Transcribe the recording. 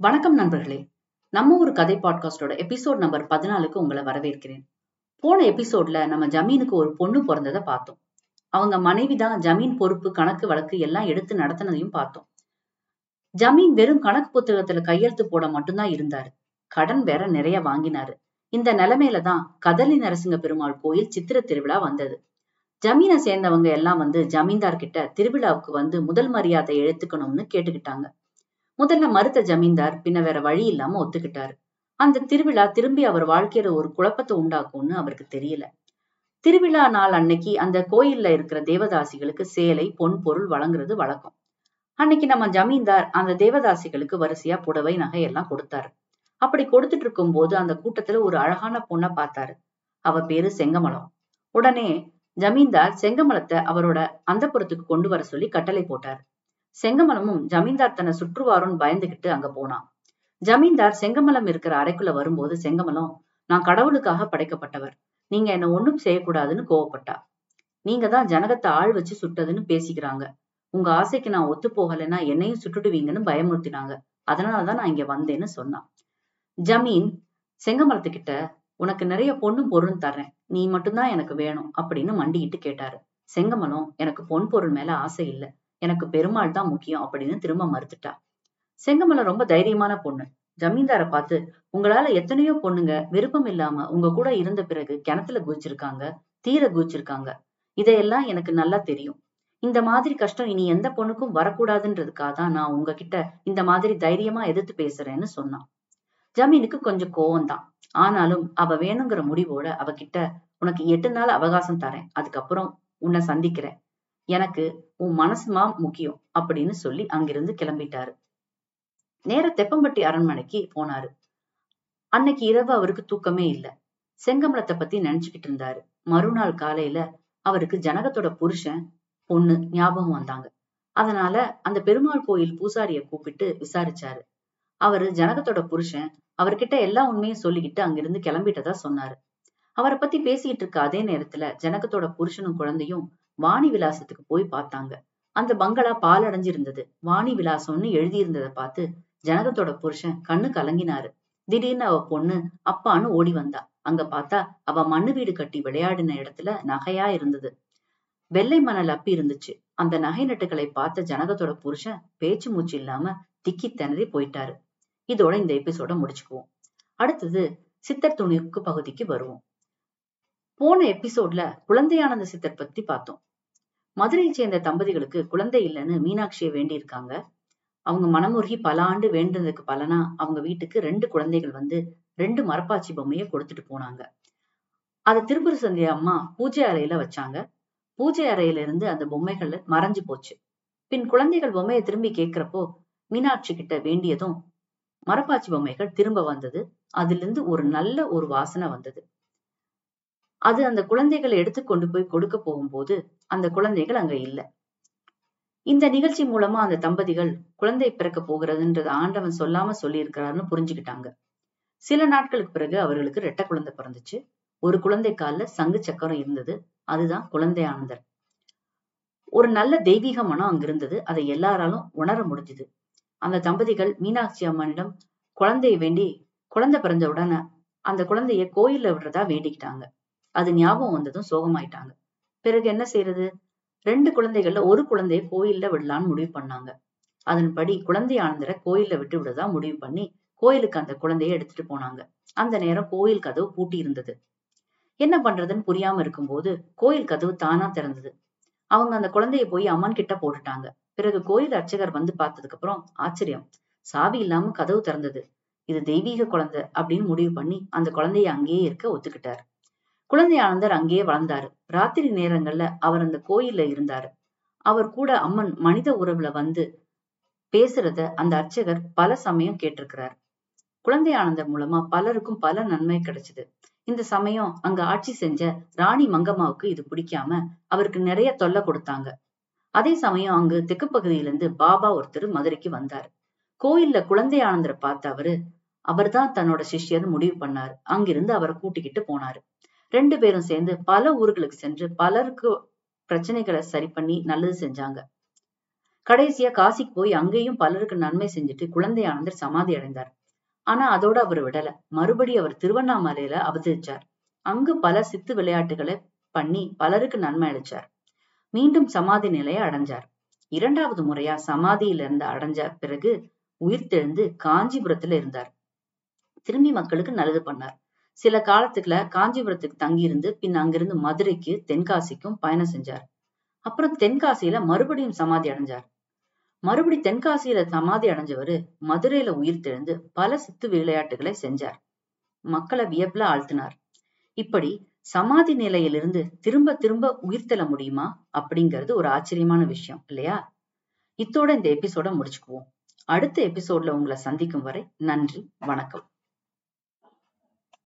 வணக்கம் நண்பர்களே. நம்ம ஒரு கதை பாட்காஸ்டோட எபிசோட் நம்பர் பதினாலுக்கு உங்களை வரவேற்கிறேன். போன எபிசோட்ல நம்ம ஜமீனுக்கு ஒரு பொண்ணு பிறந்ததை பார்த்தோம். அவங்க மனைவி தான் ஜமீன் பொறுப்பு கணக்கு வழக்கு எல்லாம் எடுத்து நடத்தினதையும் பார்த்தோம். ஜமீன் வெறும் கணக்கு புத்தகத்துல கையெழுத்து போட மட்டும்தான் இருந்தாரு. கடன் வேற நிறைய வாங்கினாரு. இந்த நிலைமையில தான் கதலி நரசிங்க பெருமாள் கோயில் சித்திர திருவிழா வந்தது. ஜமீனை சேர்ந்தவங்க எல்லாம் வந்து ஜமீன்தார் கிட்ட திருவிழாவுக்கு வந்து முதல் மரியாதை எடுத்துக்கணும்னு கேட்டுக்கிட்டாங்க. முதல்ல மறுத்த ஜமீன்தார் பின்ன வேற வழி இல்லாம ஒத்துக்கிட்டாரு. அந்த திருவிழா திரும்பி அவர் வாழ்க்கையில ஒரு குழப்பத்தை உண்டாக்கும்னு அவருக்கு தெரியல. திருவிழா நாள் அன்னைக்கு அந்த கோயில்ல இருக்கிற தேவதாசிகளுக்கு சேலை பொன் பொருள் வழங்குறது வழக்கம். அன்னைக்கு நம்ம ஜமீன்தார் அந்த தேவதாசிகளுக்கு வரிசையா புடவை நகையெல்லாம் கொடுத்தாரு. அப்படி கொடுத்துட்டு இருக்கும் போது அந்த கூட்டத்துல ஒரு அழகான பொண்ணை பார்த்தாரு. அவ பேரு செங்கமலம். உடனே ஜமீன்தார் செங்கமலத்தை அவரோட அந்தப்புறத்துக்கு கொண்டு வர சொல்லி கட்டளை போட்டார். செங்கமலமும் ஜமீன்தார் தன்னை சுற்றுவாரோன்னு பயந்துகிட்டு அங்க போனான். ஜமீன்தார் செங்கமலம் இருக்கிற அறைக்குள்ள வரும்போது செங்கமலம் நான் கடவுளுக்காக படைக்கப்பட்டவர். நீங்க என்ன ஒண்ணும் செய்யக்கூடாதுன்னு கோவப்பட்டா. நீங்க தான் ஜனகத்தை ஆள் வச்சு சுட்டதுன்னு பேசிக்கிறாங்க. உங்க ஆசைக்கு நான் ஒத்து போகலைன்னா என்னையும் சுட்டுடுவீங்கன்னு பயமுறுத்தினாங்க. அதனாலதான் நான் இங்க வந்தேன்னு சொன்னான். ஜமீன் செங்கமலத்துக்கிட்ட உனக்கு நிறைய பொண்ணும் பொருளும் தர்றேன். நீ மட்டும்தான் எனக்கு வேணும் அப்படின்னு மண்டிக்கிட்டு கேட்டாரு. செங்கமலம் எனக்கு பொன் பொருள் மேல ஆசை இல்ல. எனக்கு பெருமாள் தான் முக்கியம் அப்படின்னு திரும்ப மறுத்துட்டா. செங்கமலை ரொம்ப தைரியமான பொண்ணு. ஜமீன்தார பார்த்து உங்களால எத்தனையோ பொண்ணுங்க விருப்பம் இல்லாம உங்க கூட இருந்த பிறகு கிணத்துல குதிச்சிருக்காங்க தீர குதிச்சிருக்காங்க. இதையெல்லாம் எனக்கு நல்லா தெரியும். இந்த மாதிரி கஷ்டம் இனி எந்த பொண்ணுக்கும் வரக்கூடாதுன்றதுக்காக தான் நான் உங்ககிட்ட இந்த மாதிரி தைரியமா எதிர்த்து பேசுறேன்னு சொன்னான். ஜமீனுக்கு கொஞ்சம் கோவம்தான். ஆனாலும் அவ வேணுங்கிற முடிவோட அவகிட்ட உனக்கு எட்டு நாள் அவகாசம் தரேன். அதுக்கப்புறம் உன்னை சந்திக்கிறேன். எனக்கு உன் மனசுமா முக்கியம் அப்படின்னு சொல்லி அங்கிருந்து கிளம்பிட்டாரு. நேர தெப்பம்பட்டி அரண்மனைக்கு போனாரு. அன்னைக்கு இரவு அவருக்கு தூக்கமே இல்ல. செங்கமலத்தை பத்தி நினைச்சுக்கிட்டு இருந்தாரு. மறுநாள் காலையில அவருக்கு ஜனகத்தோட புருஷன் பொண்ணு ஞாபகம் வந்தாங்க. அதனால அந்த பெருமாள் கோயில் பூசாரிய கூப்பிட்டு விசாரிச்சாரு. அவரு ஜனகத்தோட புருஷன் அவர்கிட்ட எல்லா உண்மையும் சொல்லிக்கிட்டு அங்கிருந்து கிளம்பிட்டதா சொன்னாரு. அவரை பத்தி பேசிக்கிட்டு இருக்க அதே நேரத்துல ஜனகத்தோட புருஷனும் குழந்தையும் வாணி விலாசத்துக்கு போய் பார்த்தாங்க. அந்த பங்களா பாலடைஞ்சிருந்தது. வாணி விலாசம்னு எழுதியிருந்ததை பார்த்து ஜனகத்தோட புருஷன் கண்ணு கலங்கினாரு. திடீர்னு அவ பொண்ணு அப்பான்னு ஓடி வந்தா. அங்க பார்த்தா அவ மண்ணு வீடு கட்டி விளையாடின இடத்துல நகையா இருந்தது. வெள்ளை மணல் அப்பி இருந்துச்சு. அந்த நகை நட்டுகளை பார்த்த ஜனகத்தோட புருஷன் பேச்சு மூச்சு இல்லாம திக்கி திணறி போயிட்டாரு. இதோட இந்த எபிசோட முடிச்சுக்குவோம். அடுத்தது சித்தர் துணிக்கு பகுதிக்கு வருவோம். போன எபிசோட்ல குழந்தையானந்த சித்தர் பத்தி பார்த்தோம். மதுரையை சேர்ந்த தம்பதிகளுக்கு குழந்தை இல்லைன்னு மீனாட்சியை வேண்டியிருக்காங்க. அவங்க மனமுருகி பல ஆண்டு வேண்டுனதுக்கு பலனா அவங்க வீட்டுக்கு ரெண்டு குழந்தைகள் வந்து ரெண்டு மரப்பாச்சி பொம்மையை கொடுத்துட்டு போனாங்க. அத திருப்புர சந்தியா அம்மா பூஜை அறையில வச்சாங்க. பூஜை அறையில இருந்து அந்த பொம்மைகள் மறைஞ்சு போச்சு. பின் குழந்தைகள் பொம்மையை திரும்பி கேக்குறப்போ மீனாட்சி கிட்ட வேண்டியதும் மரப்பாச்சி பொம்மைகள் திரும்ப வந்தது. அதுல இருந்து ஒரு நல்ல ஒரு வாசனை வந்தது. அது அந்த குழந்தைகளை எடுத்து கொண்டு போய் கொடுக்க போகும்போது அந்த குழந்தைகள் அங்க இல்ல. இந்த நிகழ்ச்சி மூலமா அந்த தம்பதிகள் குழந்தை பிறக்க போகிறதுன்றது ஆண்டவன் சொல்லாம சொல்லி இருக்கிறாருன்னு புரிஞ்சுக்கிட்டாங்க. சில நாட்களுக்கு பிறகு அவர்களுக்கு ரெட்ட குழந்தை பிறந்துச்சு. ஒரு குழந்தை கால்ல சங்கு சக்கரம் இருந்தது. அதுதான் குழந்தை ஆனந்தர். ஒரு நல்ல தெய்வீக மனம் அங்க இருந்தது. அதை எல்லாராலும் உணர முடிஞ்சுது. அந்த தம்பதிகள் மீனாட்சி அம்மனிடம் குழந்தையை வேண்டி குழந்தை பிறந்த உடனே அந்த குழந்தைய கோயில்ல விடுறதா வேண்டிக்கிட்டாங்க. அது ஞாபகம் வந்ததும் சோகமாயிட்டாங்க. பிறகு என்ன செய்யறது ரெண்டு குழந்தைகள்ல ஒரு குழந்தைய கோயில்ல விடலான்னு முடிவு பண்ணாங்க. அதன்படி குழந்தை ஆனந்தரை கோயில்ல விட்டு விடதா முடிவு பண்ணி கோயிலுக்கு அந்த குழந்தைய எடுத்துட்டு போனாங்க. அந்த நேரம் கோயில் கதவு பூட்டி இருந்தது. என்ன பண்றதுன்னு புரியாம இருக்கும்போது கோயில் கதவு தானா திறந்தது. அவங்க அந்த குழந்தைய போய் அம்மன் கிட்ட போட்டுட்டாங்க. பிறகு கோயில் அர்ச்சகர் வந்து பார்த்ததுக்கு அப்புறம் ஆச்சரியம். சாவி இல்லாம கதவு திறந்தது. இது தெய்வீக குழந்தை அப்படின்னு முடிவு பண்ணி அந்த குழந்தைய அங்கேயே இருக்க ஒத்துக்கிட்டார். குழந்தை ஆனந்தர் அங்கேயே வளர்ந்தாரு. ராத்திரி நேரங்கள்ல அவர் அந்த கோயில்ல இருந்தாரு. அவர் கூட அம்மன் மனித உறவுல வந்து பேசுறத அந்த அர்ச்சகர் பல சமயம் கேட்டிருக்கிறார். குழந்தை ஆனந்தர் மூலமா பலருக்கும் பல நன்மை கிடைச்சது. இந்த சமயம் அங்க ஆட்சி செஞ்ச ராணி மங்கம்மாவுக்கு இது பிடிக்காம அவருக்கு நிறைய தொல்லை கொடுத்தாங்க. அதே சமயம் அங்கு தெற்கு பகுதியிலிருந்து பாபா ஒருத்தர் மதுரைக்கு வந்தாரு. கோயில்ல குழந்தையானந்தரை பார்த்த அவரு அவர்தான் தன்னோட சிஷ்யர் முடிவு பண்ணாரு. அங்கிருந்து அவரை கூட்டிக்கிட்டு போனாரு. ரெண்டு பேரும் சேர்ந்து பல ஊர்களுக்கு சென்று பலருக்கு பிரச்சனைகளை சரி பண்ணி நல்லது செஞ்சாங்க. கடைசியா காசிக்கு போய் அங்கேயும் பலருக்கு நன்மை செஞ்சுட்டு குழந்தை ஆனந்தர் சமாதி அடைந்தார். ஆனா அதோட அவர் விடல. மறுபடி அவர் திருவண்ணாமலையில அவதரிச்சார். அங்கு பல சித்து விளையாட்டுகளை பண்ணி பலருக்கு நன்மை அளிச்சார். மீண்டும் சமாதி நிலையை அடைஞ்சார். இரண்டாவது முறையா சமாதியில இருந்து அடைஞ்ச பிறகு உயிர்த்தெழுந்து காஞ்சிபுரத்துல இருந்தார். திரும்பி மக்களுக்கு நல்லது பண்ணார். சில காலத்துக்குல காஞ்சிபுரத்துக்கு தங்கியிருந்து பின் அங்கிருந்து மதுரைக்கு தென்காசிக்கும் பயணம் செஞ்சார். அப்புறம் தென்காசியில மறுபடியும் சமாதி அடைஞ்சார். மறுபடி தென்காசியில சமாதி அடைஞ்சவரு மதுரையில உயிர் தெழுந்து பல சித்து விளையாட்டுகளை செஞ்சார். மக்களை வியப்புல ஆழ்த்தினார். இப்படி சமாதி நிலையிலிருந்து திரும்ப திரும்ப உயிர்த்தெழ முடியுமா அப்படிங்கிறது ஒரு ஆச்சரியமான விஷயம் இல்லையா? இத்தோட இந்த எபிசோட முடிச்சுக்குவோம். அடுத்த எபிசோட்ல உங்களை சந்திக்கும் வரை நன்றி வணக்கம்.